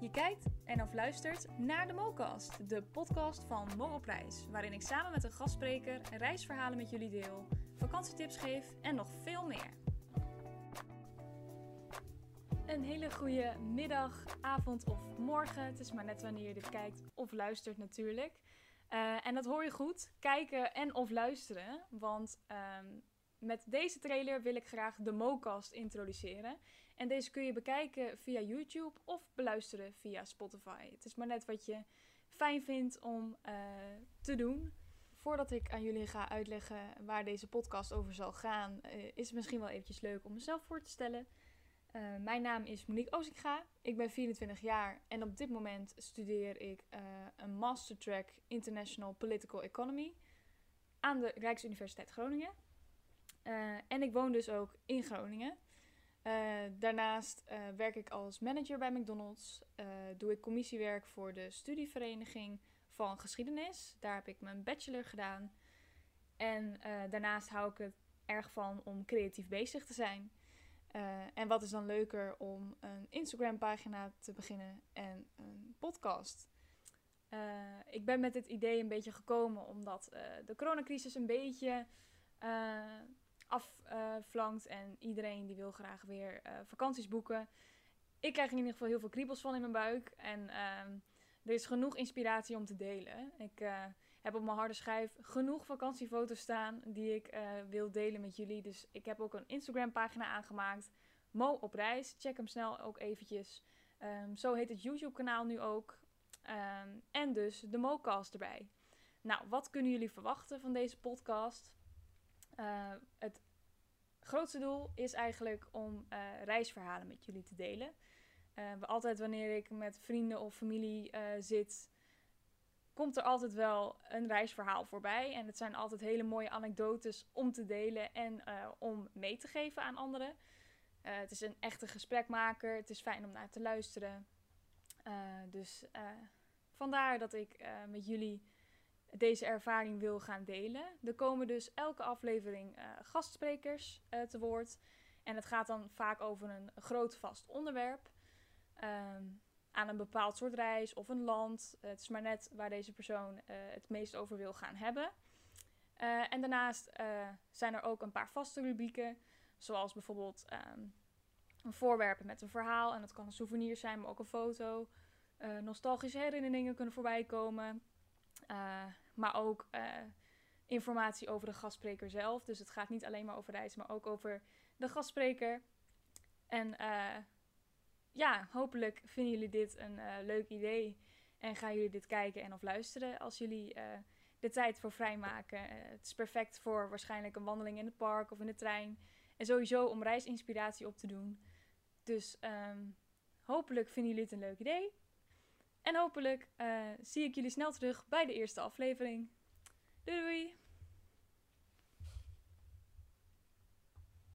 Je kijkt en of luistert naar de MoCast, de podcast van Mo op Reis, waarin ik samen met een gastspreker reisverhalen met jullie deel, vakantietips geef en nog veel meer. Een hele goede middag, avond of morgen. Het is maar net wanneer je kijkt of luistert natuurlijk. Uh, en dat hoor je goed, kijken en of luisteren, want ehm, met deze trailer wil ik graag de MoCast introduceren. En deze kun je bekijken via YouTube of beluisteren via Spotify. Het is maar net wat je fijn vindt om uh, te doen. Voordat ik aan jullie ga uitleggen waar deze podcast over zal gaan, uh, is het misschien wel eventjes leuk om mezelf voor te stellen. Uh, mijn naam is Monique Ozinga. Ik ben 24 jaar en op dit moment studeer ik een mastertrack International Political Economy aan de Rijksuniversiteit Groningen. En ik woon dus ook in Groningen. Uh, daarnaast uh, werk ik als manager bij McDonald's. doe ik commissiewerk voor de studievereniging van geschiedenis. Daar heb ik mijn bachelor gedaan. En daarnaast hou ik het erg van om creatief bezig te zijn. en wat is dan leuker om een Instagram pagina te beginnen en een podcast. ik ben met dit idee een beetje gekomen omdat de coronacrisis een beetje afvlankt en iedereen die wil graag weer uh, vakanties boeken. Ik krijg in ieder geval heel veel kriebels van in mijn buik en uh, er is genoeg inspiratie om te delen. Ik uh, heb op mijn harde schijf genoeg vakantiefoto's staan die ik wil delen met jullie. Dus ik heb ook een Instagram pagina aangemaakt, Mo op reis. Check hem snel ook eventjes. Um, zo heet het YouTube kanaal nu ook. Um, en dus de MoCast erbij. Nou, wat kunnen jullie verwachten van deze podcast? Uh, het grootste doel is eigenlijk om uh, reisverhalen met jullie te delen. Uh, altijd wanneer ik met vrienden of familie zit, komt er altijd wel een reisverhaal voorbij. En het zijn altijd hele mooie anekdotes om te delen en om mee te geven aan anderen. het is een echte gesprekmaker. Het is fijn om naar te luisteren. dus vandaar dat ik met jullie deze ervaring wil gaan delen. Er komen dus elke aflevering uh, gastsprekers uh, te woord. En het gaat dan vaak over een groot vast onderwerp. Um, aan een bepaald soort reis of een land. Uh, het is maar net waar deze persoon het meest over wil gaan hebben. en daarnaast zijn er ook een paar vaste rubrieken. Zoals bijvoorbeeld um, een voorwerp met een verhaal. En dat kan een souvenir zijn, maar ook een foto. nostalgische herinneringen kunnen voorbij komen. Uh, maar ook uh, informatie over de gastspreker zelf. Dus het gaat niet alleen maar over reizen, maar ook over de gastspreker. En uh, ja, hopelijk vinden jullie dit een leuk idee. En gaan jullie dit kijken en of luisteren als jullie de tijd voor vrijmaken. het is perfect voor waarschijnlijk een wandeling in het park of in de trein. En sowieso om reisinspiratie op te doen. Dus um, hopelijk vinden jullie het een leuk idee. En hopelijk uh, zie ik jullie snel terug bij de eerste aflevering. Doei doei!